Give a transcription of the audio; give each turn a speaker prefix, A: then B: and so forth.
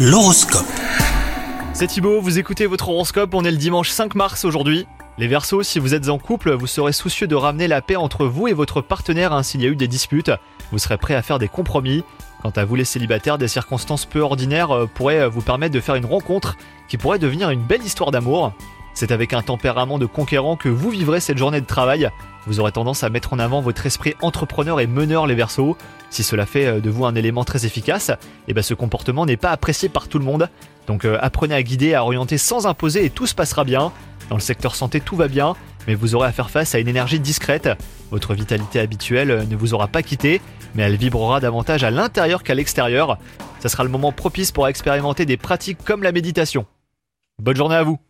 A: L'horoscope.
B: C'est Thibaut, vous écoutez votre horoscope, on est le dimanche 5 mars aujourd'hui. Les Verseaux, si vous êtes en couple, vous serez soucieux de ramener la paix entre vous et votre partenaire hein, s'il y a eu des disputes. Vous serez prêt à faire des compromis. Quant à vous les célibataires, des circonstances peu ordinaires euh, pourraient euh, vous permettre de faire une rencontre qui pourrait devenir une belle histoire d'amour. C'est avec un tempérament de conquérant que vous vivrez cette journée de travail. Vous aurez tendance à mettre en avant votre esprit entrepreneur et meneur les Verseaux. Si cela fait euh, de vous un élément très efficace, et ben ce comportement n'est pas apprécié par tout le monde. Donc euh, apprenez à guider, à orienter sans imposer et tout se passera bien. Dans le secteur santé, tout va bien, mais vous aurez à faire face à une énergie discrète. Votre vitalité habituelle euh, ne vous aura pas quitté, mais elle vibrera davantage à l'intérieur qu'à l'extérieur. Ça sera le moment propice pour expérimenter des pratiques comme la méditation. Bonne journée à vous